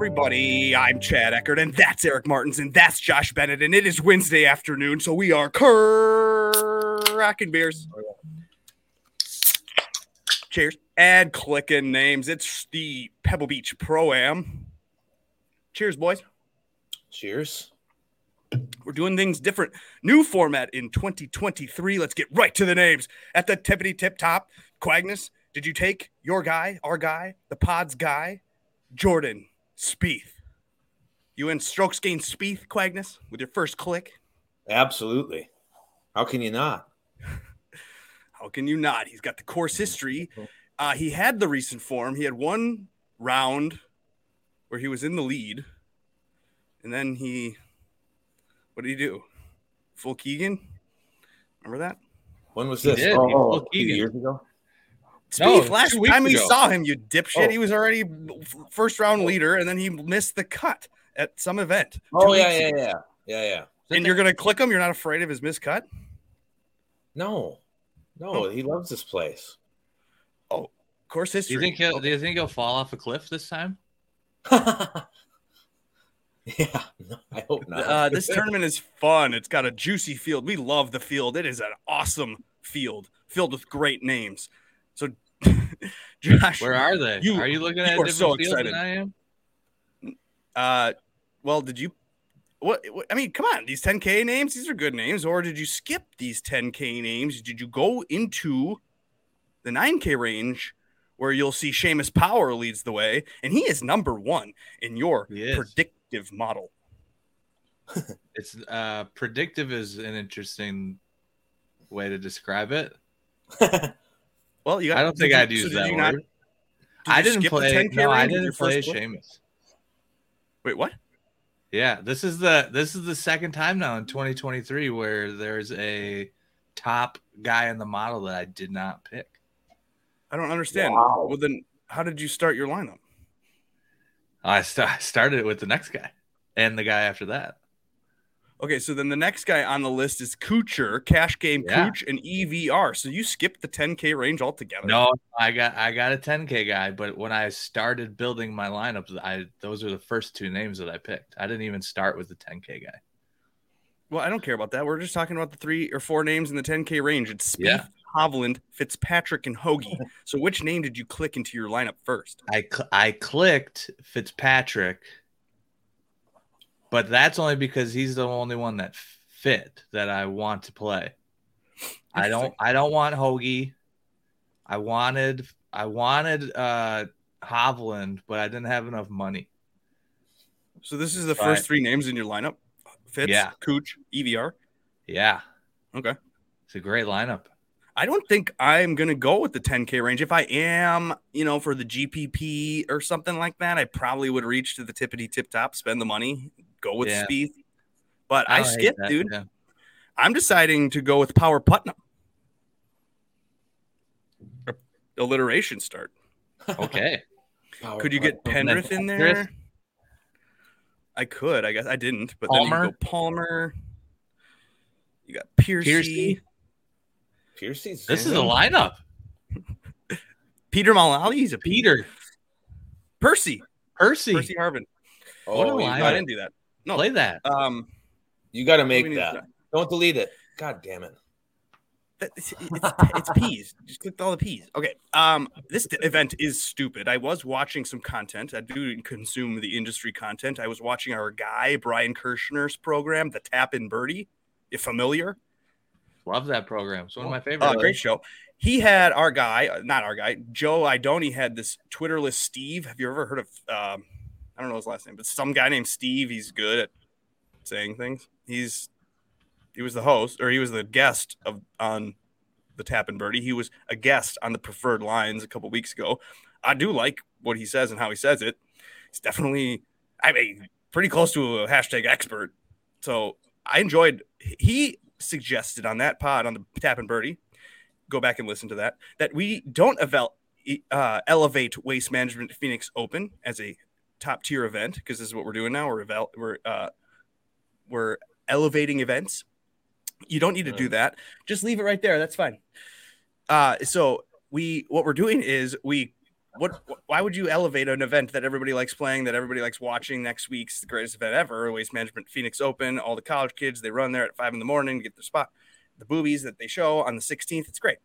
Everybody, I'm Chad Eckert, and that's Eric Martins, and that's Josh Bennett, and it is Wednesday afternoon, so we are cracking beers. Oh, Cheers. And clicking names. It's the Pebble Beach Pro Am. Cheers, boys. Cheers. We're doing things different. New format in 2023. Let's get right to the names. At the tippity tip top, Quagnus, did you take your guy, our guy, the pod's guy, Jordan Spieth? You in strokes gain Spieth, Quagnus, with your first click? Absolutely. How can you not? How can you not? He's got the course history. Uh, he had the recent form. He had one round where he was in the lead, and then he, what did he do? Full Keegan. Remember that? When was He this? did. Oh, He oh, full Keegan. years ago. Spieth, No, last two weeks time we saw him, you dipshit, Oh. he was already first round leader, and then he missed the cut at some event. two Oh yeah, yeah, ago. yeah, yeah, yeah. And you're gonna click him. You're not afraid of his miscut. No, no, Oh. he loves this place. Oh, course Do history. you think he'll? Do you think he'll fall off a cliff this time? yeah, no, I hope not. uh, this tournament is fun. It's got a juicy field. We love the field. It is an awesome field filled with great names. So, Josh, Where are they? You- are you looking at are different so fields excited. than I am? uh, well, did you? What, what? I mean, come on. These 10K names, these are good names. Or did you skip these 10K names? Did you go into the 9K range where you'll see Seamus Power leads the way, and he is number one in your predictive model. It's uh predictive is an interesting way to describe it. Well, you got, I don't think you- I'd use so that word. not- did I didn't skip the play. 10K No, I range with didn't play first look? Seamus. Wait, what? Yeah, this is the this is the second time now in 2023 where there's a top guy in the model that I did not pick. I don't understand. Wow. Well, then how did you start your lineup? I, st- I started it with the next guy and the guy after that. Okay, so then the next guy on the list is Kuchar, Cash Game Yeah. Cooch, and EVR. So you skipped the 10K range altogether. No, I got I got a 10k guy, but when I started building my lineup, I those are the first two names that I picked. I didn't even start with the 10k guy. Well, I don't care about that. We're just talking about the three or four names in the 10K range. It's Spieth, Yeah. Hovland, Fitzpatrick, and Hoagie. so which name did you click into your lineup first? I cl- I clicked Fitzpatrick, but that's only because he's the only one that fit that I want to play. I don't I don't want Hoagie. I wanted I wanted uh Hovland, but I didn't have enough money. So this is the Right. first three names in your lineup. Fitz, Yeah. Cooch, EVR. Yeah, Okay. it's a great lineup. I don't think I'm gonna go with the 10K range. If I am, you know, for the GPP or something like that, I probably would reach to the tippity tip top, spend the money, go with Yeah. Spieth. But I, don't hate skipped, dude. yeah. I'm deciding to go with Power Putnam. Alliteration start. Okay. Power Could you get. Pendrith in there? I could. I guess I didn't. But Palmer? then you go Palmer. You got Piercy. Piercy? Piercy's? This is a lineup. Peter Malnati. He's a Peter, Percy. Percy, Percy Harvin. Oh, What a lineup. No, I didn't do that. No. play that. Um, You got to make that. Don't delete it. God damn it. It's, it's, it's peas. Just click all the peas. Okay. Um, this d- event is stupid. I was watching some content. I do consume the industry content. I was watching our guy Brian Kirshner's program, the Tap in Birdie. You familiar? Love that program. It's one of my Uh, favorites. great show. He had our guy, uh, not our guy, Joe Idoni had this Twitterless Steve. Have you ever heard of? Um, I don't know his last name, but some guy named Steve. He's good at saying things. He's he was the host or he was the guest of on the Tap and Birdie. He was a guest on the Preferred Lines a couple weeks ago. I do like what he says and how he says it. He's definitely, I mean, pretty close to a hashtag expert. So I enjoyed. He suggested on that pod on the Tap and Birdie. Go back and listen to that. That we don't evel- uh, elevate Waste Management Phoenix Open as a top tier event because this is what we're doing now. We're eval- we're uh, we're elevating events. You don't need to do that. Just leave it right there. That's fine. Uh, so we what we're doing is we what? Why would you elevate an event that everybody likes playing, that everybody likes watching? Next week's the greatest event ever. Waste Management Phoenix Open. All the college kids they run there at five in the morning to get their spot. The boobies that they show on the 16th. It's great.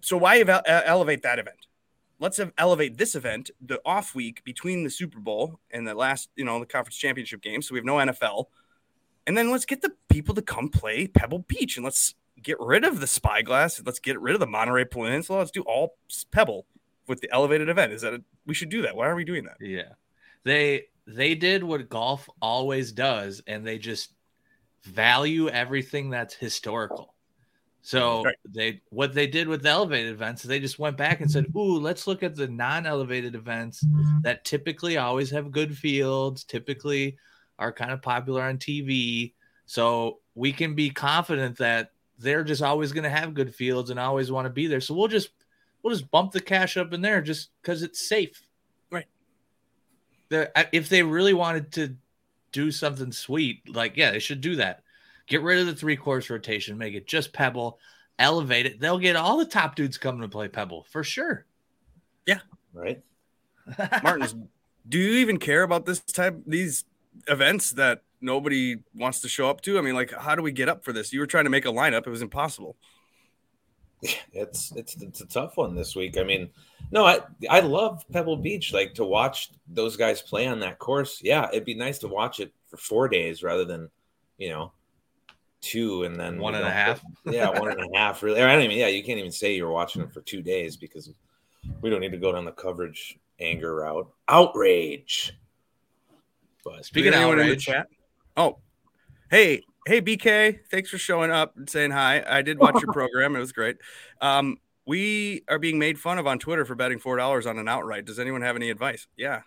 So why ev- elevate that event? Let's ev- elevate this event, the off week between the Super Bowl and the last, you know, the conference championship game. So we have no NFL, and then let's get the people to come play Pebble Beach and let's get rid of the Spyglass. Let's get rid of the Monterey Peninsula. Let's do all Pebble with the elevated event. Is that a, we should do that? Why are we doing that? Yeah. They they did what golf always does and they just value everything that's historical. So Right. they what they did with the elevated events is they just went back and said, "Ooh, let's look at the non-elevated events that typically always have good fields, typically are kind of popular on TV, so we can be confident that they're just always going to have good fields and always want to be there. So we'll just we'll just bump the cash up in there just because it's safe. Right. The, if they really wanted to do something sweet, like yeah, they should do that. Get rid of the three course rotation, make it just Pebble, elevate it. They'll get all the top dudes coming to play Pebble for sure. Yeah. Right? Martins, do you even care about this type these events that nobody wants to show up to? I mean, like, how do we get up for this? You were trying to make a lineup; it was impossible. It's it's it's a tough one this week. I mean, no, I I love Pebble Beach. Like to watch those guys play on that course. Yeah, it'd be nice to watch it for four days rather than, you know, two and then One we and a half. yeah, one and a half. Really, I don't even. Yeah, you can't even say you're watching it for two days because we don't need to go down the coverage anger route. Outrage. But Speaking of anyone in the outrage, chat. Oh, hey, hey, BK, thanks for showing up and saying hi. I did watch your program; it was great. Um, we are being made fun of on Twitter for betting four dollars on an outright. Does anyone have any advice? Yeah,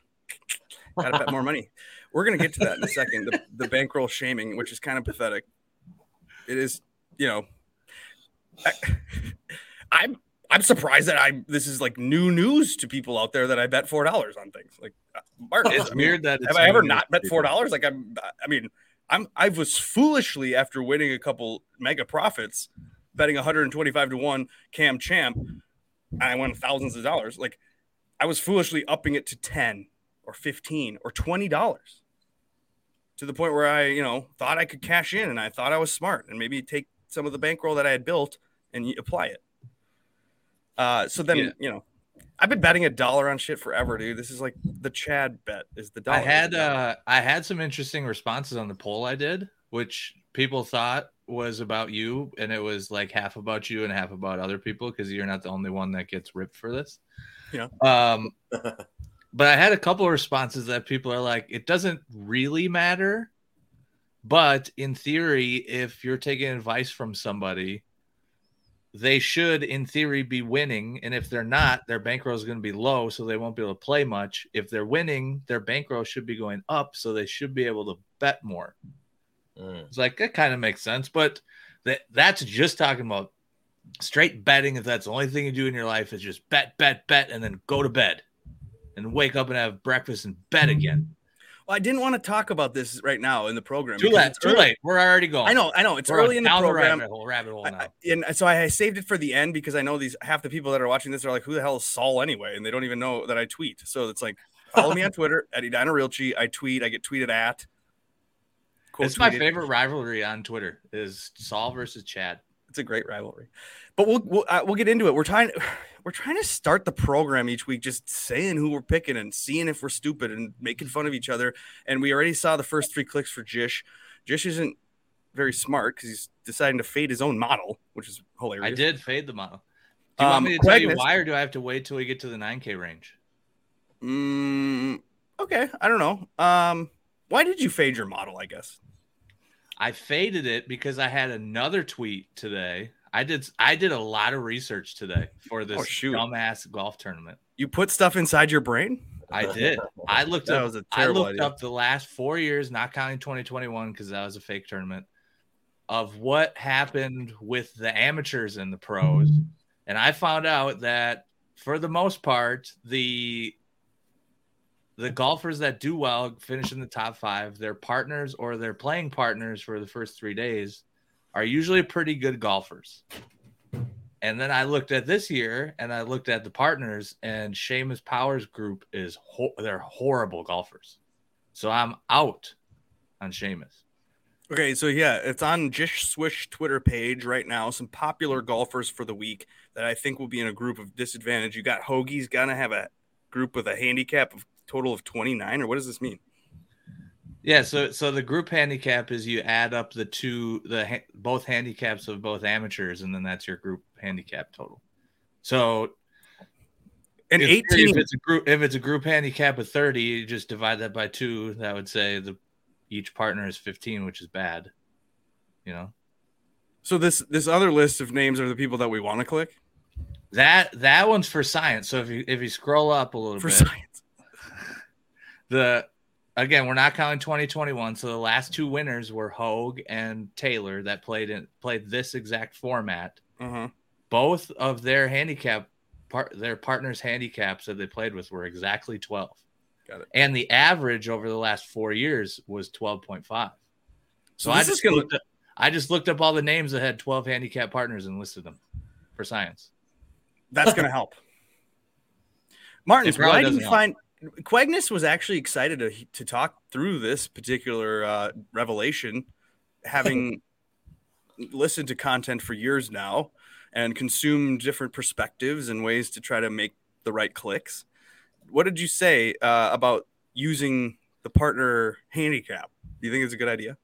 got to bet more money. We're gonna get to that in a second. The, the bankroll shaming, which is kind of pathetic. It is, you know, I, I'm I'm surprised that I this is like new news to people out there that I bet four dollars on things. Like, uh, Martin, it's I mean, weird that it's have I ever not bet four dollars? Like I'm, I mean, I'm, I was foolishly after winning a couple mega profits, betting 125 to one Cam Champ, and I won thousands of dollars. Like I was foolishly upping it to 10 or 15 or 20 dollars to the point where I, you know, thought I could cash in and I thought I was smart and maybe take some of the bankroll that I had built and apply it. Uh, so then, Yeah. you know, I've been betting a dollar on shit forever, dude. This is like the Chad bet is the dollar. I had uh I had some interesting responses on the poll I did, which people thought was about you, and it was like half about you and half about other people because you're not the only one that gets ripped for this. Yeah. Um, but I had a couple of responses that people are like, it doesn't really matter, but in theory, if you're taking advice from somebody, they should, in theory, be winning. And if they're not, their bankroll is going to be low, so they won't be able to play much. If they're winning, their bankroll should be going up, so they should be able to bet more. Mm. It's like that kind of makes sense, but that that's just talking about straight betting. If that's the only thing you do in your life is just bet, bet, bet, and then go to bed, and wake up and have breakfast and bet again. Well, I didn't want to talk about this right now in the program. Too late. Too early. late. We're already going. I know, I know. It's We're early in the program. rabbit hole. Rabbit hole now. I- and so I saved it for the end because I know these half the people that are watching this are like, "Who the hell is Saul anyway?" And they don't even know that I tweet. So it's like, follow me on Twitter at Edina Realty. I tweet. I get tweeted at. Quote it's my favorite rivalry on Twitter is Saul versus Chad. It's a great rivalry, but we'll we'll, uh, we'll get into it. We're trying we're trying to start the program each week, just saying who we're picking and seeing if we're stupid and making fun of each other. And we already saw the first three clicks for Jish. Jish isn't very smart because he's deciding to fade his own model, which is hilarious. I did fade the model. Do you Um, want me to tell you why, or do I have to wait till we get to the 9K range? Mm, okay, I don't know. Um, why did you fade your model? I guess. I faded it because I had another tweet today. I did I did a lot of research today for oh, this Oh, shoot. dumbass golf tournament. You put stuff inside your brain. I did. I looked That up was a I terrible looked idea. up the last four years, not counting 2021 because that was a fake tournament, of what happened with the amateurs and the pros. And I found out that for the most part, the the golfers that do well finish in the top five, their partners or their playing partners for the first three days are usually pretty good golfers. And then I looked at this year and I looked at the partners, and Seamus Powers group is ho- they're horrible golfers. So I'm out on Seamus. Okay, so yeah, it's on Jish Swish Twitter page right now. Some popular golfers for the week that I think will be in a group of disadvantage. You got Hoagie's gonna have a group with a handicap of total of 29, or what does this mean? Yeah, so so the group handicap is you add up the two the both handicaps of both amateurs, and then that's your group handicap total. So And if, 18 if it's a group if it's a group handicap of 30, you just divide that by two. That would say the each partner is 15, which is bad. You know So this this other list of names are the people that we want to click that that one's for science. So if you if you scroll up a little for bit, science. The again we're not counting 2021 so the last two winners were hoge and taylor that played in played this exact format Uh-huh. both of their handicap part their partners handicaps that they played with were exactly 12 Got it. and the average over the last four years was 12.5 so, So i just looked up, i just looked up all the names that had 12 handicap partners and listed them for science That's gonna help. Martin, why do you doesn't find Quagnus was actually excited to to talk through this particular uh, revelation, having listened to content for years now and consumed different perspectives and ways to try to make the right clicks. What did you say uh, about using the partner handicap? Do you think it's a good idea?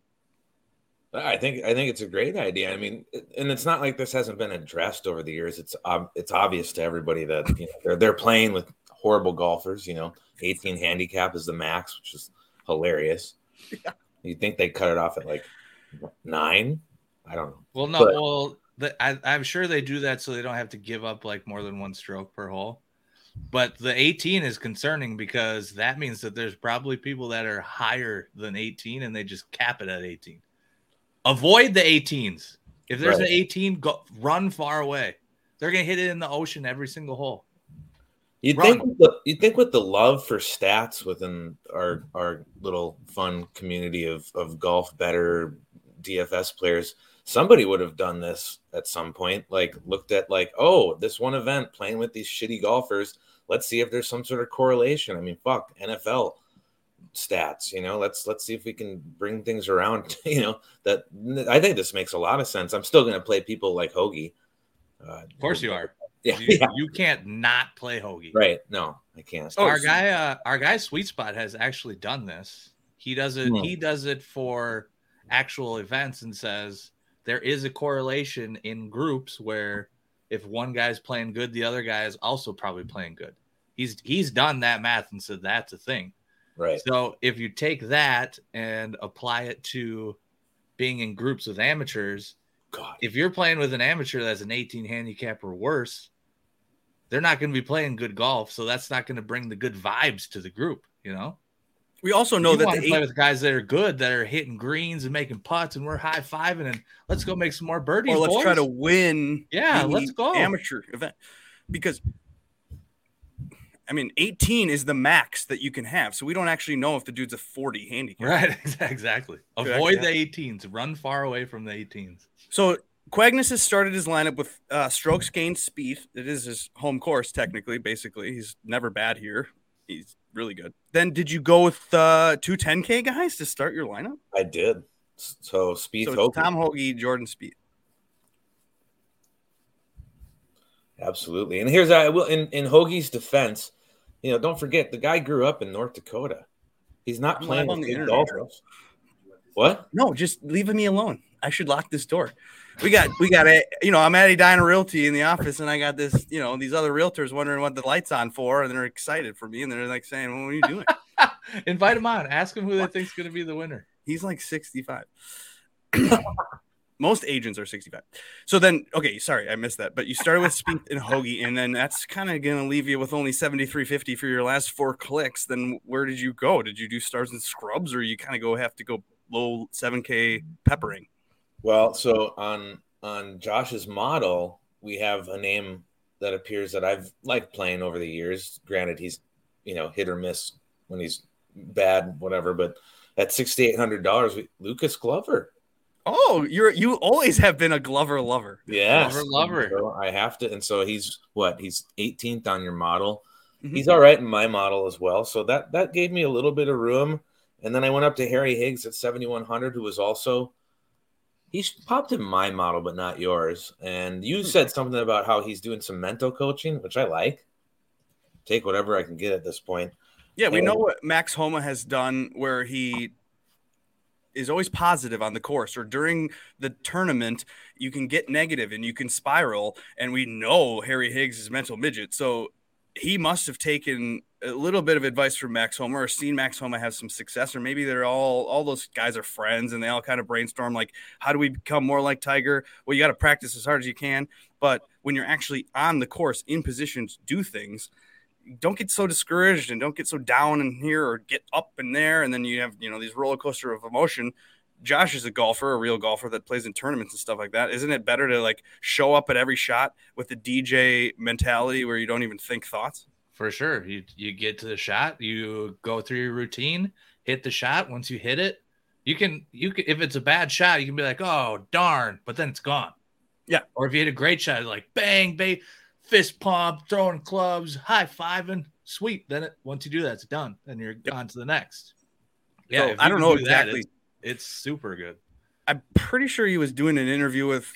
I think I think it's a great idea. I mean, and it's not like this hasn't been addressed over the years. It's ob- it's obvious to everybody that you know, they're they're playing with horrible golfers. You know, 18 handicap is the max, which is hilarious. You think they cut it off at like nine? I don't know. Well, no, But- well, the, I, I'm sure they do that so they don't have to give up like more than one stroke per hole. But the 18 is concerning because that means that there's probably people that are higher than 18 and they just cap it at 18. Avoid the 18s. If there's an 18, go run far away. They're gonna hit it in the ocean every single hole. You think with the, you think with the love for stats within our our little fun community of of golf better DFS players, somebody would have done this at some point. Like looked at like, oh, this one event playing with these shitty golfers. Let's see if there's some sort of correlation. I mean, fuck NFL stats. You know, let's let's see if we can bring things around. You know, that I think this makes a lot of sense. I'm still going to play people like Hoagie. Uh, Of course you are. Yeah, You, yeah, you can't not play hoagie. right. No, I can't. Oh, our so- guy uh, our guy sweet spot has actually done this he does it Hmm. he does it for actual events and says there is a correlation in groups where if one guy's playing good the other guy is also probably playing good he's he's done that math and said that's a thing right. so if you take that and apply it to being in groups with amateurs God. if you're playing with an amateur that's an 18 handicap or worse, they're not going to be playing good golf. So that's not going to bring the good vibes to the group. You know, We also know you that want the to play eight, with guys that are good, that are hitting greens and making putts, and we're high fiving and let's go make some more birdies. or let's try to win Yeah, let's go. amateur event because I mean 18 is the max that you can have. So we don't actually know if the dude's a 40 handicap. Right, exactly. Avoid the 18s. Run far away from the 18s. So Quagnus has started his lineup with uh, strokes gained Spieth. It is his home course, technically. Basically, he's never bad here. He's really good. Then, did you go with uh, two 10K guys to start your lineup? I did. So Spieth so Hope. Tom Hoge, Jordan Spieth. Absolutely. And here's I will in, in Hoagie's defense, you know, don't forget the guy grew up in North Dakota. He's not I'm playing with the golfers. What? No, just leaving me alone. I should lock this door. We got, we got a, you know, I'm at Edina Realty in the office, and I got this, you know, these other realtors wondering what the lights on for, and they're excited for me, and they're like saying, "Well, "What are you doing?" Invite them on. Ask them who they think's going to be the winner. He's like 65. Most agents are 65. So then, okay, sorry, I missed that. But you started with Spieth and Hoagie, and then that's kind of going to leave you with only 73.50 for your last four clicks. Then where did you go? Did you do stars and scrubs, or you kind of go have to go low 7K peppering? Well, so on on Josh's model, we have a name that appears that I've liked playing over the years. Granted, he's you know hit or miss when he's bad, whatever. But at sixty eight hundred dollars, Lucas Glover. Oh, you're you always have been a Glover lover. Yes, Lover, lover. So I have to, and so he's what? He's 18th on your model. Mhm. He's all right in my model as well. So that that gave me a little bit of room. And then I went up to Harry Higgs at 7100, who was also he's popped in my model, but not yours. And you hmm. said something about how he's doing some mental coaching, which I like. Take whatever I can get at this point. Yeah, we And- know what Max Homa has done where he is always positive on the course or during the tournament you can get negative and you can spiral and we know Harry Higgs is mental midget so he must have taken a little bit of advice from Max Homa or seen Max Homa have some success or maybe they're all all those guys are friends and they all kind of brainstorm like how do we become more like Tiger? Well you got to practice as hard as you can but when you're actually on the course in position to do things don't get so discouraged and don't get so down in here or get up in there and then you have you know these roller coaster of emotion. Josh is a golfer a real golfer that plays in tournaments and stuff like that. Isn't it better to like show up at every shot with the dj mentality where you don't even think thoughts For sure. You you get to the shot, you go through your routine, hit the shot. Once you hit it, you can you can if it's a bad shot, you can be like, oh darn, but then it's gone. Yeah. Or if you hit a great shot, like bang, bang, fist pump, throwing clubs, high fiving, sweet. Then it, once you do that, it's done. and you're on to the next. So, I don't know do that, exactly. it's, it's super good. i'm pretty sure he was doing an interview with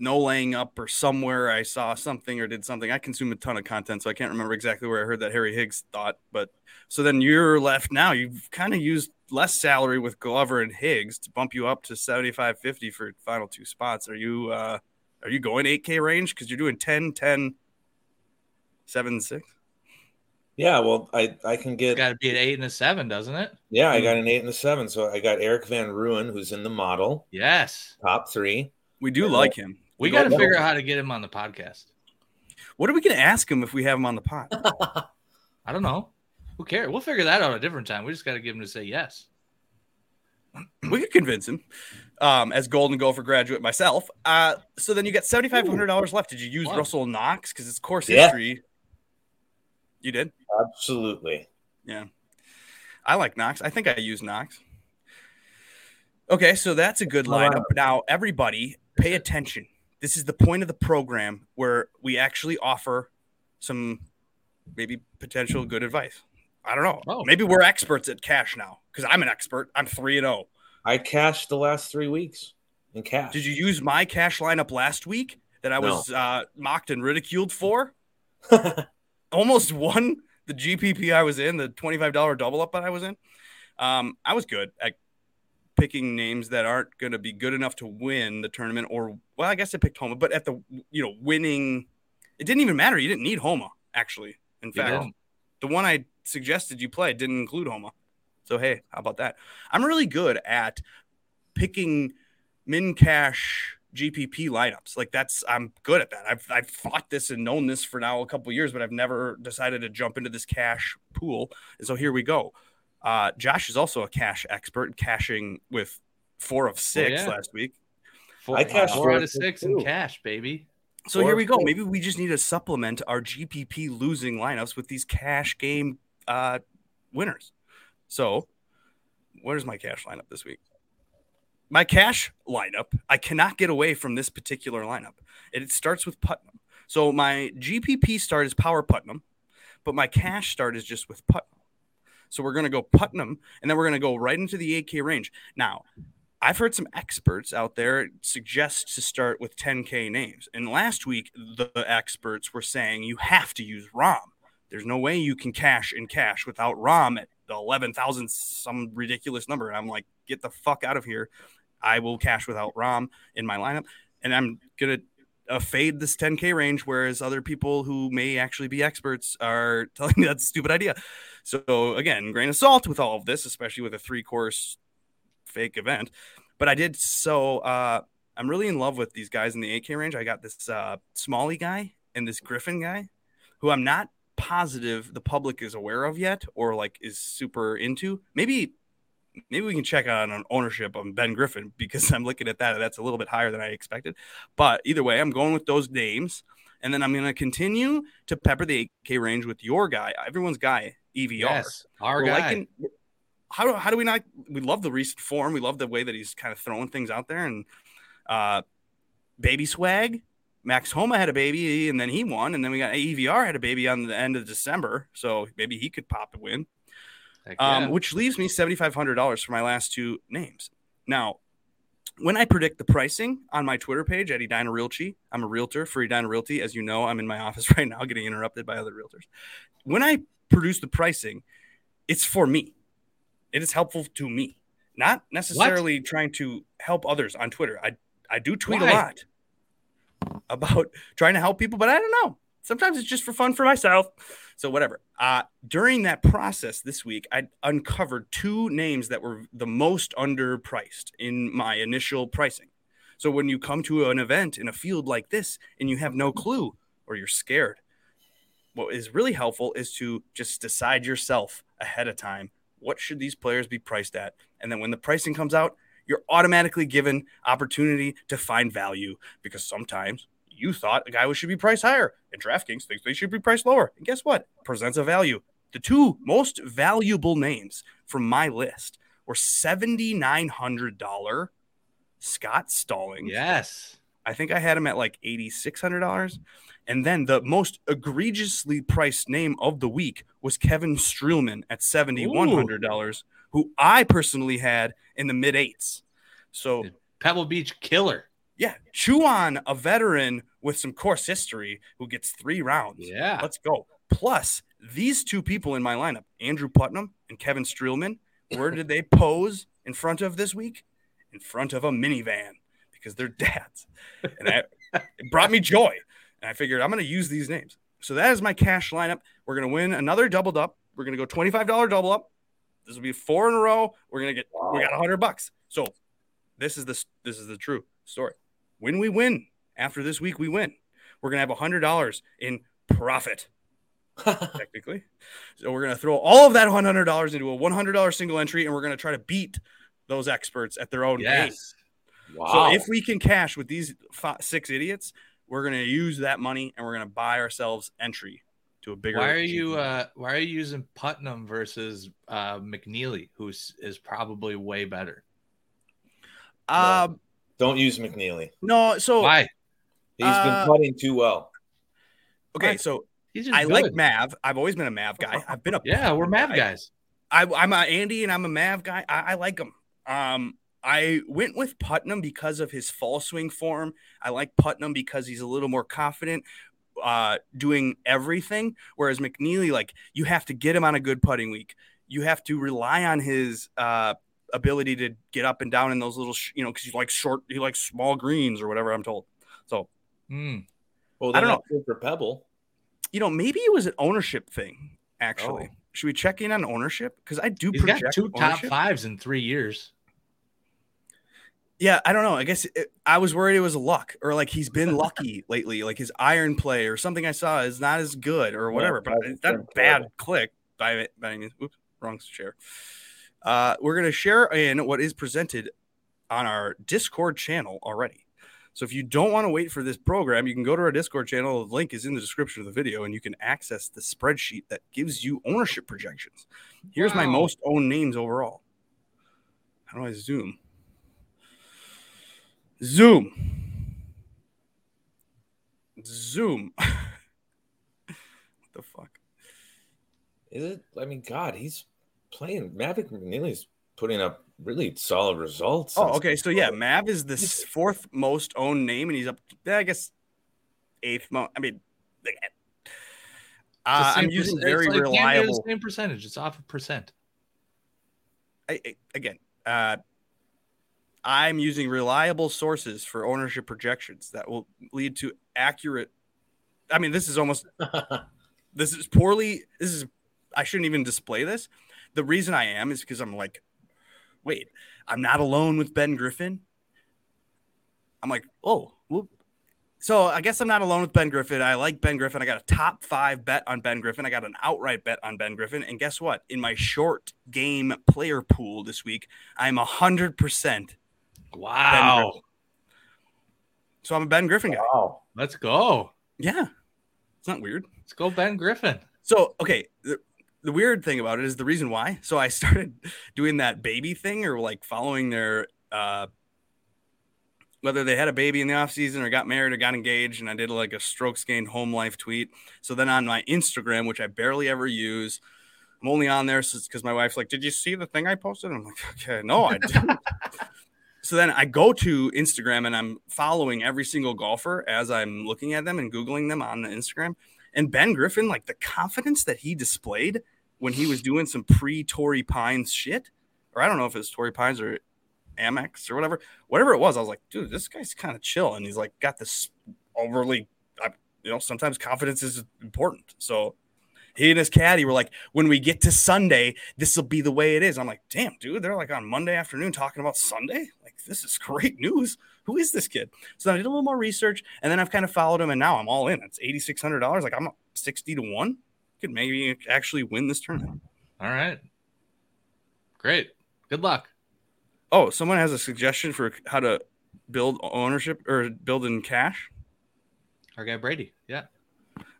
no laying up or somewhere i saw something or did something i consume a ton of content so i can't remember exactly where i heard that harry higgs thought but so then you're left now you've kind of used less salary with glover and higgs to bump you up to 75.50 for final two spots are you uh are you going 8k range because you're doing 10 10 7 6 Yeah, well, I I can get got to be an eight and a seven, doesn't it? yeah, I got an eight and a seven. So I got Erik van Rooyen, who's in the model Yes. top three. we do Yeah. like him We got to figure out how to get him on the podcast. what are we going to ask him if we have him on the pod I don't know. Who cares? We'll figure that out a different time. We just got to get him to say yes. we could convince him um, as Golden Gopher graduate myself. Uh, so then you got seventy five hundred dollars left. Did you use Wow. Russell Knox because it's course Yeah. history? You did. Absolutely. Yeah, I like Knox. I think I use Knox. Okay, so that's a good Wow. lineup. Now, everybody, pay attention. This is the point of the program where we actually offer some maybe potential good advice. I don't know. Oh. Maybe we're experts at cash now because I'm an expert. I'm three and zero. I cashed the last three weeks in cash. Did you use my cash lineup last week that I No. was uh, mocked and ridiculed for? Almost won the GPP I was in, the $25 double up that I was in. Um, I was good at picking names that aren't going to be good enough to win the tournament or well, I guess I picked Homa, but at the you know, winning it didn't even matter. You didn't need Homa actually. In fact, the one I suggested you play didn't include Homa. So hey, how about that? I'm really good at picking min cash GPP lineups. Like that's I'm good at that. I've I've fought this and known this for now a couple years, but I've never decided to jump into this cash pool. And so here we go. Uh, Josh is also a cash expert, cashing with four of six yeah. last week. Four, I cashed four four out of of six six, in cash, baby. So Four here we go. six. Maybe we just need to supplement our GPP losing lineups with these cash game uh, winners. So, where's my cash lineup this week? My cash lineup, I cannot get away from this particular lineup. It starts with Putnam. So, my GPP start is Power Putnam, but my cash start is just with Putnam. So, we're going to go Putnam, and then we're going to go right into the 8K range. Now, I've heard some experts out there suggest to start with 10K names. And last week, the experts were saying you have to use Rahm. There's no way you can cash in cash without Rahm at the 11,000, some ridiculous number. And I'm like, get the fuck out of here. I will cash without Rahm in my lineup. And I'm going to uh, fade this 10K range, whereas other people who may actually be experts are telling me that's a stupid idea. So, again, grain of salt with all of this, especially with a three course fake event. But I did so. Uh, I'm really in love with these guys in the 8K range. I got this uh, Smalley guy and this Griffin guy, who I'm not positive the public is aware of yet, or like is super into. Maybe, maybe we can check on an ownership on Ben Griffin because I'm looking at that. That's a little bit higher than I expected. But either way, I'm going with those names, and then I'm going to continue to pepper the 8K range with your guy, everyone's guy, EVR. Yes, our We're guy. liking- how do, how do we not? We love the recent form. We love the way that he's kind of throwing things out there. And uh, baby swag, Max Homa had a baby and then he won. And then we got EVR had a baby on the end of December. So maybe he could pop a win, um, which leaves me $7,500 for my last two names. Now, when I predict the pricing on my Twitter page at Edina Realty, I'm a realtor for Edina Realty. As you know, I'm in my office right now getting interrupted by other realtors. When I produce the pricing, it's for me. It is helpful to me, not necessarily trying to help others on Twitter. I, I do tweet Why? a lot about trying to help people, but I don't know. Sometimes it's just for fun for myself. So whatever. Uh, during that process this week, I uncovered two names that were the most underpriced in my initial pricing. So when you come to an event in a field like this and you have no clue or you're scared, what is really helpful is to just decide yourself ahead of time what should these players be priced at and then when the pricing comes out you're automatically given opportunity to find value because sometimes you thought a guy should be priced higher and DraftKings thinks they should be priced lower. And guess what? Presents a value. The two most valuable names from my list were $7,900 Scott Stallings. yes. I think I had him at like $8,600. And then the most egregiously priced name of the week was Kevin Streelman at $7,100, who I personally had in the mid eights. So, Pebble Beach killer. yeah, chew on a veteran with some course history who gets three rounds. Yeah. Let's go. Plus, these two people in my lineup, Andrew Putnam and Kevin Streelman, where did they pose in front of this week? In front of a minivan because they're dads. And I, it brought me joy. And I figured I'm going to use these names. So that is my cash lineup. We're going to win another doubled up. We're going to go $25 double up. This will be four in a row. We're going to get, we got 100 bucks. So this is the, this is the true story. When we win after this week, we win. We're going to have $100 in profit technically. So we're going to throw all of that $100 into a $100 single entry and we're going to try to beat those experts at their own game. Yes. wow. So if we can cash with these five, six idiots, we're going to use that money and we're going to buy ourselves entry to a bigger. Why are you uh why are you using Putnam versus uh McNealy, who's is probably way better? Um, Don't use McNealy. no. So Why? He's Uh, been putting too well. okay. So He's just I good. like Mav. I've always been a Mav guy. I've been a Yeah, we're Mav guy. guys. I, I'm a Andy and I'm a Mav guy. I, I like him. Um, I went with Putnam because of his fall swing form. I like Putnam because he's a little more confident, uh, doing everything. Whereas McNealy, like you have to get him on a good putting week. You have to rely on his uh, ability to get up and down in those little, sh- you know, because he likes short, he likes small greens or whatever. I'm told. So Hmm. Well, I don't that's good for Pebble. you know, maybe it was an ownership thing. Actually, Oh. should we check in on ownership? Because I do He's got project two top fives in three years. Yeah, I don't know. I guess it, I was worried it was luck or like he's been lucky lately. Like his iron play or something I saw is not as good or whatever. but that's it's not been a bad terrible. click by, by means. Oops, wrong share. Uh, we're going to share in what is presented on our Discord channel already. So if you don't want to wait for this program, you can go to our Discord channel. The link is in the description of the video, and you can access the spreadsheet that gives you ownership projections. Here's my most owned names overall. How do I zoom? Zoom. Zoom. what the fuck? Is it? I mean, God, he's playing. Maverick McNealy's putting up really solid results. Oh, okay. So yeah, Mav is the fourth most owned name, and he's up. I guess eighth most. I mean, uh, I'm using perc- very it's like, can't the reliable. Same percentage. It's off a percent. I, I- again, uh, I'm using reliable sources for ownership projections that will lead to accurate. I mean, this is almost this is poorly. This is I shouldn't even display this. The reason I am is because I'm like, wait, I'm not alone with Ben Griffin. I'm like, oh, well, so I guess I'm not alone with Ben Griffin. I like Ben Griffin. I got a top five bet on Ben Griffin. I got an outright bet on Ben Griffin. And guess what? In my short game player pool this week, I'm hundred percent. Wow. So I'm a Ben Griffin guy. wow. Let's go. Yeah, it's not weird. Let's go, Ben Griffin. So okay, th- the weird thing about it is the reason why. So I started doing that baby thing or like following their uh whether they had a baby in the off season or got married or got engaged, and I did like a strokes gained home life tweet. So then on my Instagram, which I barely ever use, I'm only on there because my wife's like, "Did you see the thing I posted?" I'm like, "Okay, no, I didn't." so then I go to Instagram and I'm following every single golfer as I'm looking at them and googling them on the Instagram. And Ben Griffin, like the confidence that he displayed when he was doing some pre Torrey Pines shit, or I don't know if it's Torrey Pines or Amex or whatever, whatever it was. I was like, dude, this guy's kind of chill, and he's like got this overly, you know, sometimes confidence is important. So he and his caddy were like, when we get to Sunday, this will be the way it is. I'm like, damn, dude, they're like on Monday afternoon talking about Sunday. Like, this is great news. Who is this kid? So I did a little more research, and then I've kind of followed him, and now I'm all in. It's eighty six hundred dollars. Like I'm up sixty to one. Could maybe actually win this tournament. All right. Great. Good luck. Oh, someone has a suggestion for how to build ownership or build in cash. Our guy Brady. Yeah.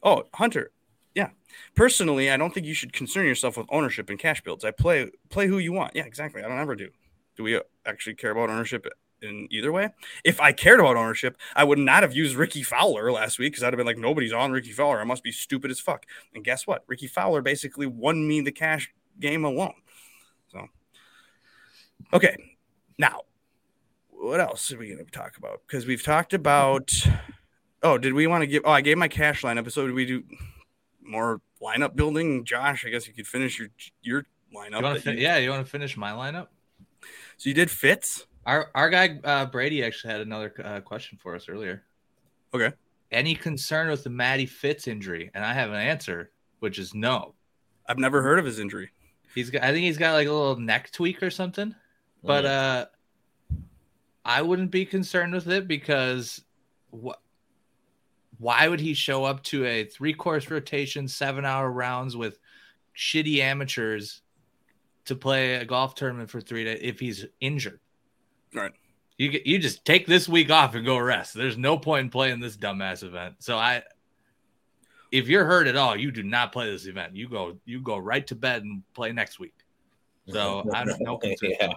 Oh, Hunter. Yeah. Personally, I don't think you should concern yourself with ownership and cash builds. I play play who you want. Yeah, exactly. I don't ever do. Do we actually care about ownership in either way? If I cared about ownership, I would not have used Rickie Fowler last week because I'd have been like, nobody's on Rickie Fowler. I must be stupid as fuck. And guess what? Rickie Fowler basically won me the cash game alone. So, okay. Now, what else are we going to talk about? Because we've talked about. Oh, did we want to give? Oh, I gave my cash line episode. Did we do more lineup building? Josh, I guess you could finish your your lineup. You fin- you, yeah, you want to finish my lineup? So you did Fitz. Our our guy uh, Brady actually had another uh, question for us earlier. Okay. Any concern with the Matty Fitz injury? And I have an answer, which is no. I've never heard of his injury. He's got. I think he's got like a little neck tweak or something. But uh, I wouldn't be concerned with it because what? Why would he show up to a three course rotation, seven hour rounds with shitty amateurs to play a golf tournament for three days if he's injured? Right. You you just take this week off and go rest. There's no point in playing this dumbass event. So I, if you're hurt at all, you do not play this event. You go you go right to bed and play next week. So I don't know. yeah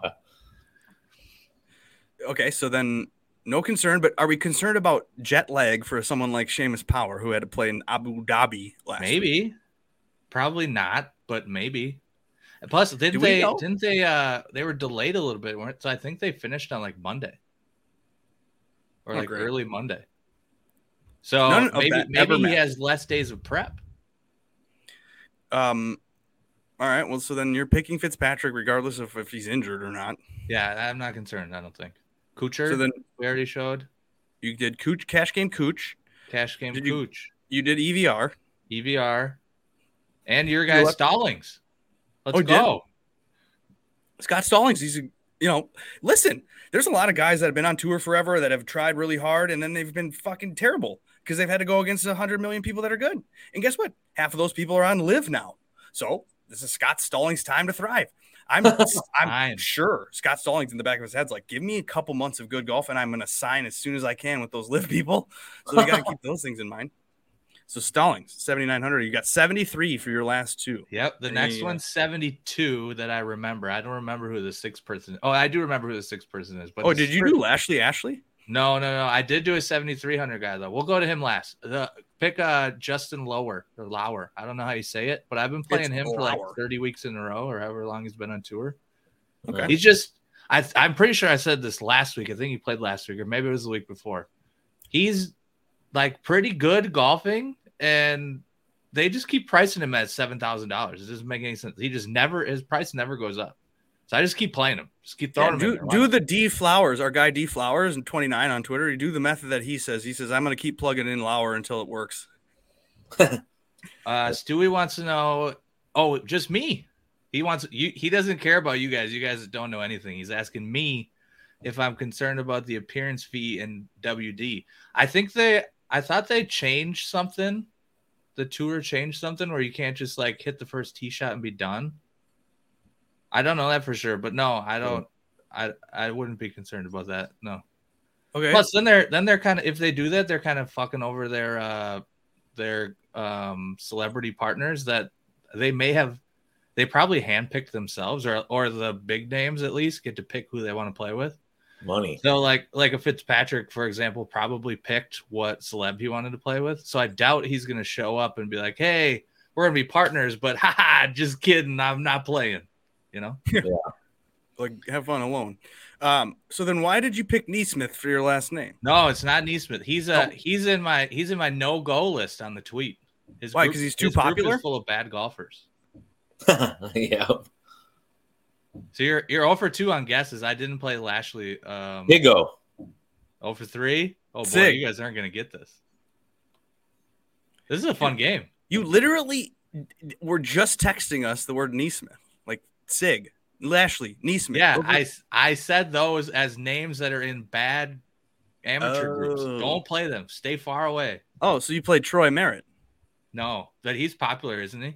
okay, so then no concern, but are we concerned about jet lag for someone like Seamus Power who had to play in Abu Dhabi last Maybe. Week? Probably not, but maybe. Plus, didn't they didn't they uh they were delayed a little bit, weren't so I think they finished on like Monday. Or oh, like great. early Monday. So None maybe maybe he has less days of prep. Um all right. Well, so then you're picking Fitzpatrick regardless of if he's injured or not. Yeah, I'm not concerned. I don't think. Kuchar. So then we already showed. You did Cooch cash game Cooch. Cash game did Cooch. You, you, did EVR. EVR. And your guy Stallings. Let's oh, go. Did? Scott Stallings. He's a, you know, listen, there's a lot of guys that have been on tour forever that have tried really hard and then they've been fucking terrible because they've had to go against 100 million people that are good. And guess what? Half of those people are on LIV now. So this is Scott Stallings' time to thrive. I'm I'm sure Scott Stallings in the back of his head's like, give me a couple months of good golf, and I'm gonna sign as soon as I can with those LIV people. So we gotta keep those things in mind. So Stallings, 7,900. You got 73 for your last two. Yep. The next uh, one's 72 that I remember. I don't remember who the sixth person. Oh, I do remember who the sixth person is. But oh, did you do Lashley Ashley? No, no, no. I did do a 7,300 guy though. We'll go to him last. The pick uh Justin Lower or Lauer. I don't know how you say it, but I've been playing it's him Lauer. for like 30 weeks in a row or however long he's been on tour. Okay. He's just I I'm pretty sure I said this last week. I think he played last week or maybe it was the week before. He's like pretty good golfing and they just keep pricing him at seven thousand dollars. It doesn't make any sense. He just never his price never goes up. So I just keep playing him. Just keep throwing yeah, him. Do, do the D Flowers, our guy D Flowers and 29 on Twitter. You do the method that he says. He says, I'm going to keep plugging in Lauer until it works. uh, Stewie wants to know. Oh, just me. He wants you. He doesn't care about you guys. You guys don't know anything. He's asking me if I'm concerned about the appearance fee in WD. I think they. I thought they changed something. The tour changed something where you can't just like hit the first tee shot and be done. I don't know that for sure, but no, I don't. I I wouldn't be concerned about that. No. Okay. Plus, then they're then they're kind of if they do that, they're kind of fucking over their uh their um celebrity partners that they may have they probably handpicked themselves, or or the big names at least get to pick who they want to play with. Money. So like like a Fitzpatrick, for example, probably picked what celeb he wanted to play with. So I doubt he's gonna show up and be like, "Hey, we're gonna be partners," but haha, just kidding, I'm not playing. You know? Yeah. Like, have fun alone. Um, so then why did you pick NeSmith for your last name? No, it's not NeSmith. He's a Oh. he's in my he's in my no go list on the tweet. His Why, 'cause he's too his group is popular? full of bad golfers. yeah. So you're you're 0 for 2 on guesses. I didn't play Lashley. Um Hoge. 0 for 3. Oh boy, Sick. you guys aren't gonna get this. This is a fun game. You literally were just texting us the word NeSmith, like Sigg, Lashley, Neesmith. Yeah, Those I I said those as names that are in bad amateur groups. Oh. Don't play them. Stay far away. oh, so you played Troy Merritt. No, but he's popular, isn't he?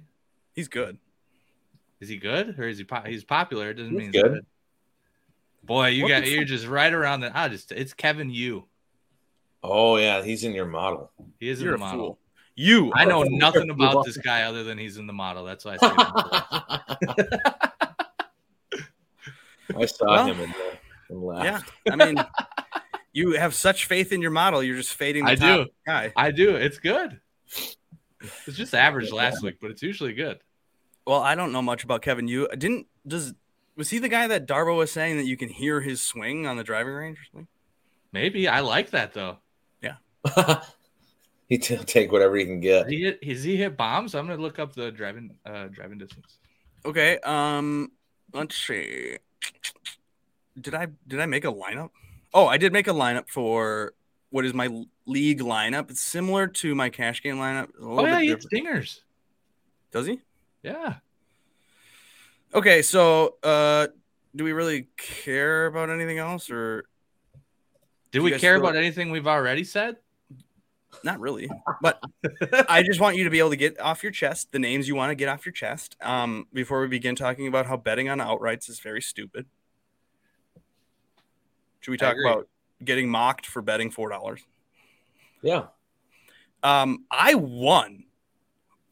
He's good. Is he good or is he? Po- he's popular. It doesn't He's mean good. good. Boy, you What got you're just right around the. I just it's Kevin Yu. Oh yeah, he's in your model. He is You're in the model. fool. You. I know You're nothing fool. about this guy other than he's in the model. That's why I say. him. I saw Well, him and, uh, and laughed. Yeah, I mean, you have such faith in your model. You're just fading. The I top do. Guy. I do. It's good. It's just average last week, but it's usually good. Well, I don't know much about Kevin. You didn't. Does was he the guy that Darbo was saying that you can hear his swing on the driving range or something? Maybe I like that though. Yeah. he t- take whatever he can get. Has he hit, has he hit bombs? I'm gonna look up the driving uh driving distance. Okay. Um. Let's see. Did I did I make a lineup? Oh, I did make a lineup for what is my league lineup. It's similar to my cash game lineup. a Oh yeah, he hit different. stingers. Does he? Yeah. Okay, so uh, do we really care about anything else, or do, You we care throw- about anything we've already said? not really? But I just want you to be able to get off your chest the names you want to get off your chest. Um, before we begin talking about how betting on outrights is very stupid. Should we talk about getting mocked for betting four dollars? Yeah. Um, I won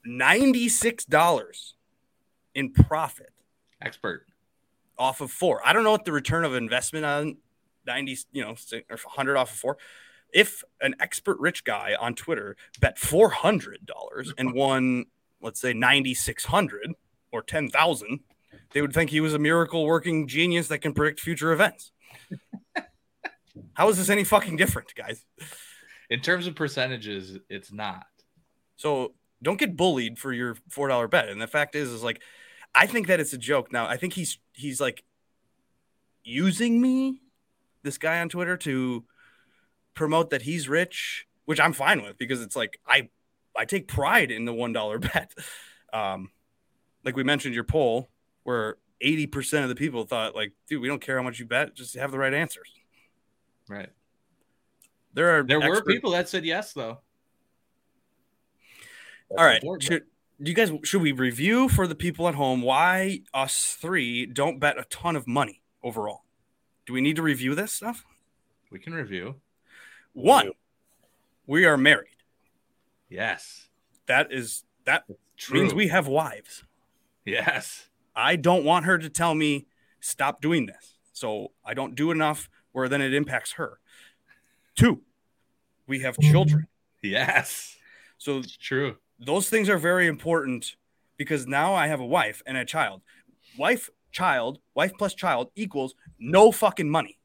ninety six dollars in profit Expert. off of four. I don't know what the return of investment on 90, you know, or 100 off of four. If an expert rich guy on Twitter bet $400 and won, let's say 9,600 or 10,000, they would think he was a miracle working genius that can predict future events. How is this any fucking different, guys? In terms of percentages, it's not. So don't get bullied for your four dollar bet. And the fact is, is like, I think that it's a joke. Now I think he's he's like using me, this guy on Twitter, to promote that he's rich, which I'm fine with because it's like I I take pride in the one dollar bet. Um, like we mentioned your poll, where eighty percent of the people thought like, dude, we don't care how much you bet, just have the right answers. Right. There are There were people that said yes though. That's All right. Should do you guys should we review for the people at home why us three don't bet a ton of money overall? Do we need to review this stuff? We can review. One, we are married. Yes. That is that True. means we have wives. Yes. I don't want her to tell me stop doing this. So I don't do enough where then it impacts her. Two, we have children. Yes. So It's true. Those things are very important because now I have a wife and a child. Wife, child, wife plus child equals no fucking money.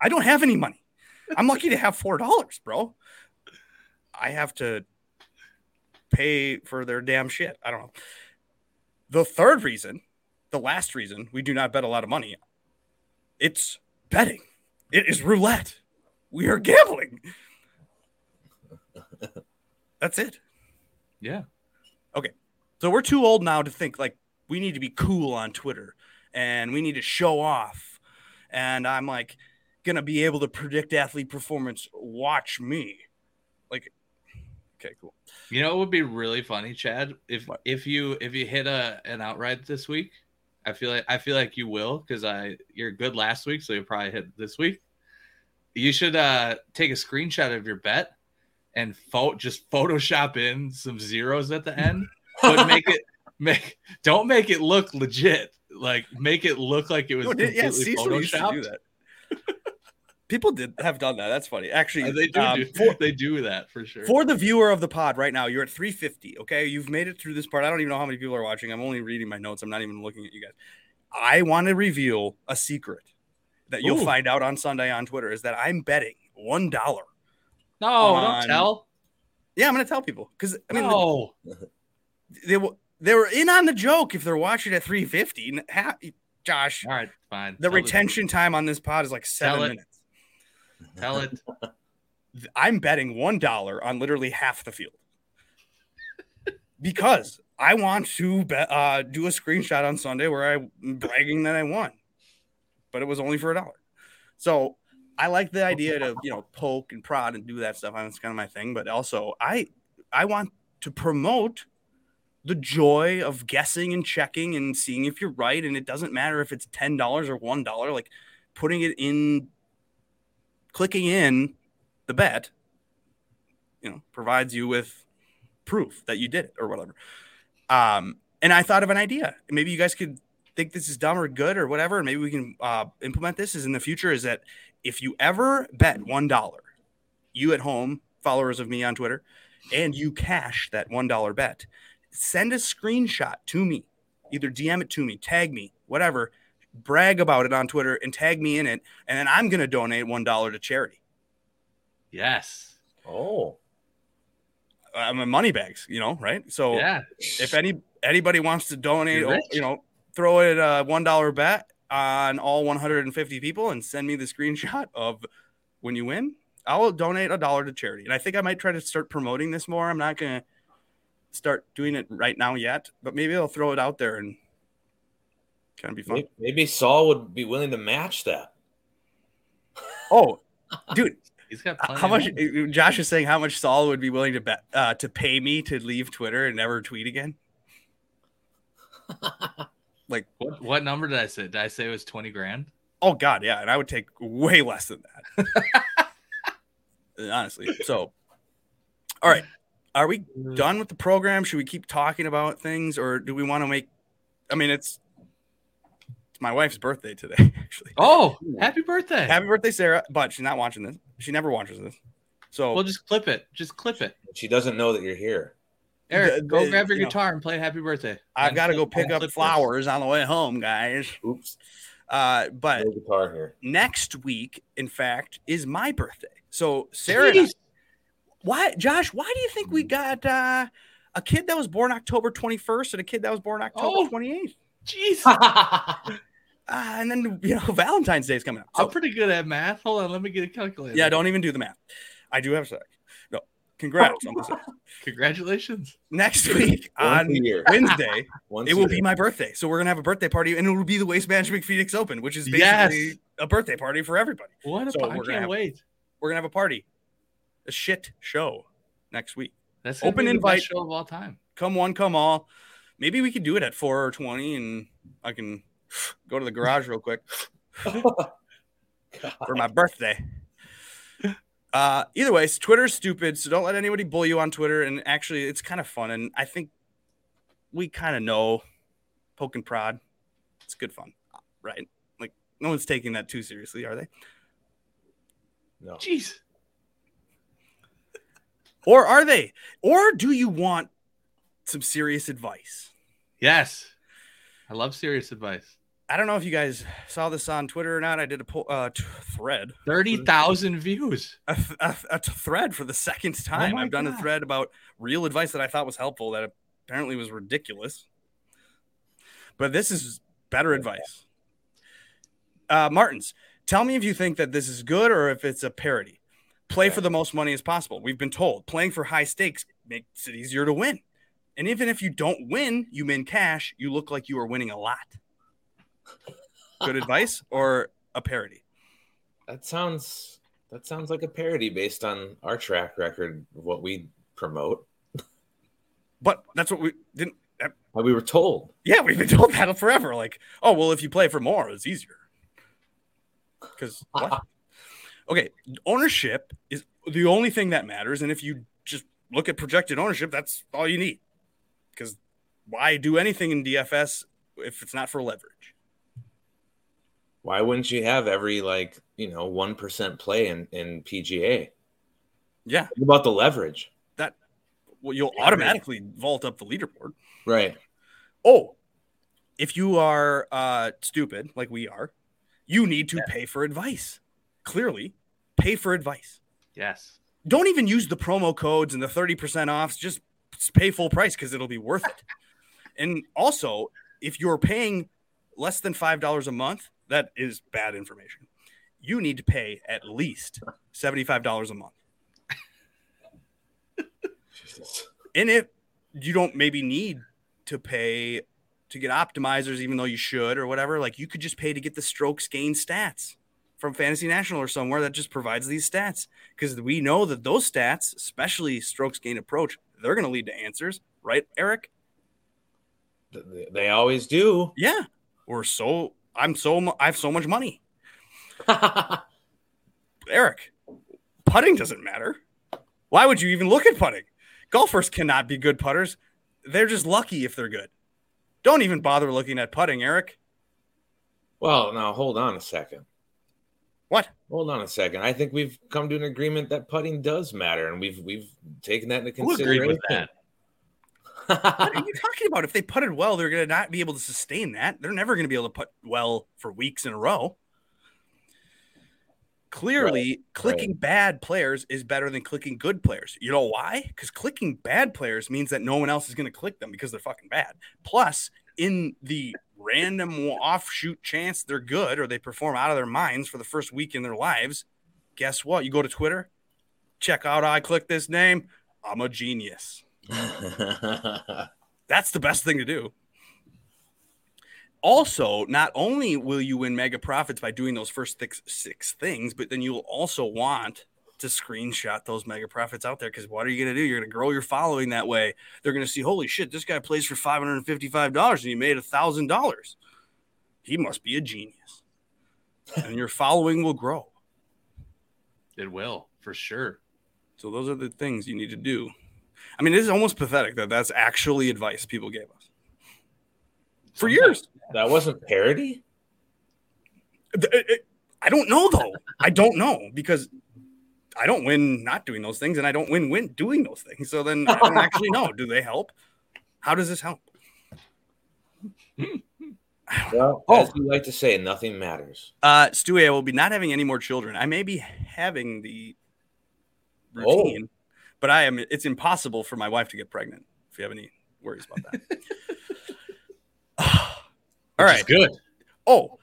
I don't have any money. I'm lucky to have four dollars, bro. I have to pay for their damn shit. I don't know. The third reason, the last reason we do not bet a lot of money, it's betting. It is roulette. We are gambling. That's it. Yeah. Okay. So we're too old now to think like we need to be cool on Twitter and we need to show off. And I'm like gonna be able to predict athlete performance. Watch me. Like, okay, cool. You know it would be really funny, Chad? If What? if you if you hit a an outright this week, I feel like I feel like you will because I you're good last week, so you'll probably hit this week. You should uh take a screenshot of your bet and pho- just Photoshop in some zeros at the end, but make it make don't make it look legit. Like make it look like it was No, yeah, completely Cecil used to do photoshopped. that. People did have done that. That's funny. Actually, Uh, They do, um, do for, they do that for sure. for the viewer of the pod right now, you're at 350. Okay, you've made it through this part. I don't even know how many people are watching. I'm only reading my notes. I'm not even looking at you guys. I want to reveal a secret that you'll Ooh. find out on Sunday on Twitter. Is that I'm betting one dollar. No, on- don't tell. Yeah, I'm going to tell people because I mean no. they were they were in on the joke if they're watching at 350. N- ha- Josh, All right, fine. the Tell retention time on this pod is like seven Tell it. minutes. Tell it. I'm betting one dollar on literally half the field because I want to bet, uh, do a screenshot on Sunday where I'm bragging that I won, but it was only for a dollar. So I like the idea to you know poke and prod and do that stuff. That's kind of my thing. But also I I want to promote the joy of guessing and checking and seeing if you're right. And it doesn't matter if it's ten dollars or one dollar. Like putting it in, clicking in the bet, you know, provides you with proof that you did it or whatever. Um, and I thought of an idea. Maybe you guys could think this is dumb or good or whatever. And maybe we can uh, implement this is in the future is that if you ever bet $1, you at home, followers of me on Twitter, and you cash that $1 bet, send a screenshot to me, either DM it to me, tag me, whatever, brag about it on Twitter and tag me in it. And then I'm going to donate $1 to charity. Yes. Oh, I'm in money bags, you know, right? So Yeah. if any anybody wants to donate, You're you know, throw it a one dollar bet on all 150 people and send me the screenshot of when you win. I'll donate a dollar to charity, and I think I might try to start promoting this more. I'm not gonna start doing it right now yet, but maybe I'll throw it out there and kind of be fun. maybe, maybe Saul would be willing to match that. Oh, dude, He's got how much? money. Josh is saying how much Saul would be willing to bet uh, to pay me to leave Twitter and never tweet again. Like What, what number did I say? Did I say it was 20 grand? Oh God, yeah, and I would take way less than that. Honestly. So, all right, are we mm. done with the program? Should we keep talking about things, or do we want to make? I mean, it's it's my wife's birthday today, actually. Oh, happy birthday. Happy birthday, Sarah! But she's not watching this. She never watches this. So we'll just clip it. Just clip it. She doesn't know that you're here. Eric, The- go the- grab your you know, guitar and play happy birthday. I've got to go pick up clip this. flowers on the way home, guys. Oops, Uh, but no guitar here. next week, in fact, is my birthday. So Sarah, I- why, Josh? Why do you think we got uh, a kid that was born October 21st and a kid that was born October Oh. 28th? Jeez. Uh, and then you know Valentine's Day is coming up. I'm pretty good at math. Hold on, let me get a calculator. yeah, don't even do the math. I do have sex. No, congrats oh, on the. Congratulations. Next week on. Wednesday, it will year. be my birthday. So we're gonna have a birthday party, and it will be the Waste Management Phoenix Open, which is basically Yes. a birthday party for everybody. What a So I we're gonna can't have- wait. We're gonna have a party, a shit show next week. That's gonna Open be the invite. best show of all time. come one, come all. Maybe we could do it at four or twenty, and I can go to the garage real quick for my birthday. Uh, either way, Twitter's stupid, so don't let anybody bully you on Twitter. And actually, it's kind of fun, and I think we kind of know poke and prod. It's good fun, right? Like no one's taking that too seriously, are they? no. Jeez. Or are they? Or do you want some serious advice? Yes. I love serious advice. I don't know if you guys saw this on Twitter or not. I did a po- uh, t- thread, 30,000 views. a, th- a, a t- thread for the second time. my I've done a thread about real advice that I thought was helpful that apparently was ridiculous. But this is better advice. Uh, Martins, tell me if you think that this is good or if it's a parody. Play for the most money as possible. We've been told playing for high stakes makes it easier to win. And even if you don't win, you win cash, you look like you are winning a lot. Good advice or a parody? That sounds that sounds like a parody based on our track record of what we promote. But that's what we didn't. We were told. Yeah, we've been told that forever. Like, oh well, if you play for more, it's easier. Because? Okay, ownership is the only thing that matters, and if you just look at projected ownership, that's all you need. Because why do anything in DFS if it's not for leverage? Why wouldn't you have every like you know one percent play in in PGA? Yeah, Think about the leverage, that well, you'll Yeah, automatically vault up the leaderboard. right? Oh, if you are uh, stupid like we are, you need to pay for advice. Clearly, pay for advice. Yes. Don't even use the promo codes and the 30% offs. Just pay full price because it'll be worth it. And also, if you're paying less than $5 a month, that is bad information. You need to pay at least $75 a month. And if you don't maybe need to pay to get optimizers, even though you should or whatever, like you could just pay to get the strokes gain stats from Fantasy National or somewhere that just provides these stats. Because we know that those stats, especially strokes gain approach, they're going to lead to answers, right, Eric? They always do. Yeah. Or so I'm so I have so much money. Eric, putting doesn't matter. Why would you even look at putting? Golfers cannot be good putters. They're just lucky if they're good. Don't even bother looking at putting, Eric. well, now hold on a second. What? Hold on a second. I think we've come to an agreement that putting does matter, and we've we've taken that into Who agreed with that? What are you talking about? If they putted well, they're going to not be able to sustain that. They're never going to be able to put well for weeks in a row. Clearly, clicking bad players is better than clicking good players. You know why? Because clicking bad players means that no one else is going to click them because they're fucking bad. Plus, in the random offshoot chance they're good or they perform out of their minds for the first week in their lives, guess what? You go to Twitter, check out I click this name. I'm a genius. That's the best thing to do. Also, not only will you win mega profits by doing those first six, six things, but then you'll also want to screenshot those mega profits out there because what are you going to do? You're going to grow your following that way. They're going to see, holy shit, this guy plays for $555 and he made $1,000. He must be a genius. and your following will grow. It will for sure. So, those are the things you need to do. I mean, it is almost pathetic that that's actually advice people gave us for years. that wasn't parody. Th- it- it- I don't know though. I don't know because I don't win not doing those things, and I don't win win doing those things. So then I don't actually know. Do they help? How does this help? Well, Oh. as you like to say, nothing matters. Uh, Stewie, I will be not having any more children. I may be having the routine, but I am. It's impossible for my wife to get pregnant. If you have any worries about that. All Which right. good. Oh,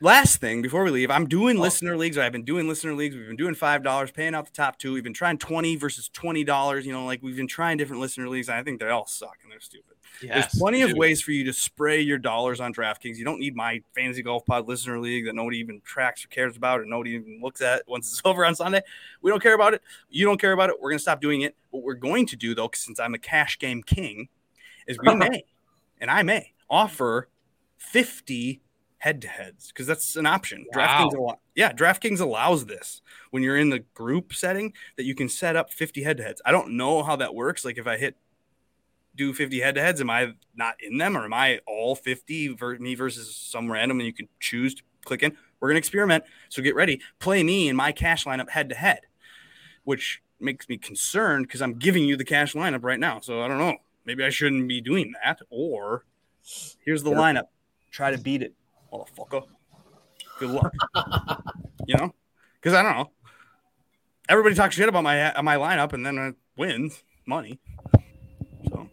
last thing before we leave, I'm doing oh. listener leagues. I've been doing listener leagues. We've been doing five dollars, paying out the top two. We've been trying twenty versus twenty dollars. You know, like we've been trying different listener leagues. And I think they all suck and they're stupid. Yes, There's plenty of ways for you to spray your dollars on DraftKings. You don't need my fantasy golf pod listener league that nobody even tracks or cares about, or nobody even looks at once it's over on Sunday. We don't care about it. You don't care about it. We're gonna stop doing it. What we're going to do though, since I'm a cash game king, is we may and I may offer 50 head to heads because that's an option. Wow. DraftKings, yeah, DraftKings allows this when you're in the group setting that you can set up 50 head to heads. I don't know how that works. Like if I hit do 50 head to heads, am I not in them or am I all 50 ver- me versus some random and you can choose to click in? We're going to experiment. So get ready. Play me in my cash lineup head to head, which makes me concerned because I'm giving you the cash lineup right now. So I don't know. Maybe I shouldn't be doing that. Or here's the lineup. Try to beat it, motherfucker. Good luck. you know, because I don't know. Everybody talks shit about my my lineup, and then it wins money. So,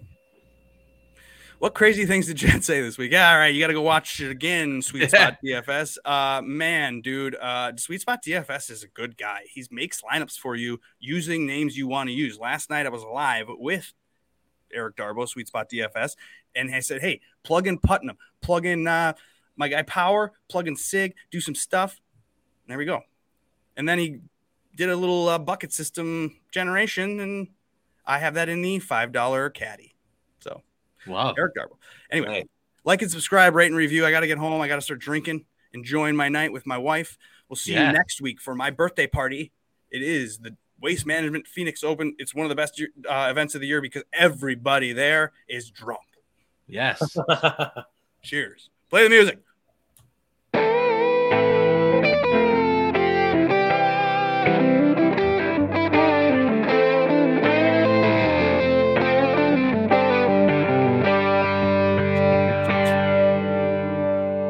what crazy things did Jen say this week? Yeah, all right, you got to go watch it again. Sweet Spot DFS. Uh, man, dude, uh, Sweet Spot DFS is a good guy. He makes lineups for you using names you want to use. Last night I was live with Eric Darbo, Sweet Spot DFS, and I said, hey, plug in Putnam, plug in uh, my guy Power, plug in Sigg, do some stuff. There we go. And then he did a little uh, bucket system generation, and I have that in the $5 caddy. So, Wow. Eric Darbo. Anyway, Nice. like and subscribe, rate and review. I got to get home. I got to start drinking, enjoying my night with my wife. We'll see Yeah. you next week for my birthday party. It is the Waste Management Phoenix Open. It's one of the best uh, events of the year because everybody there is drunk. Yes. Cheers. Play the music.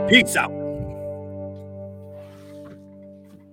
Peace out.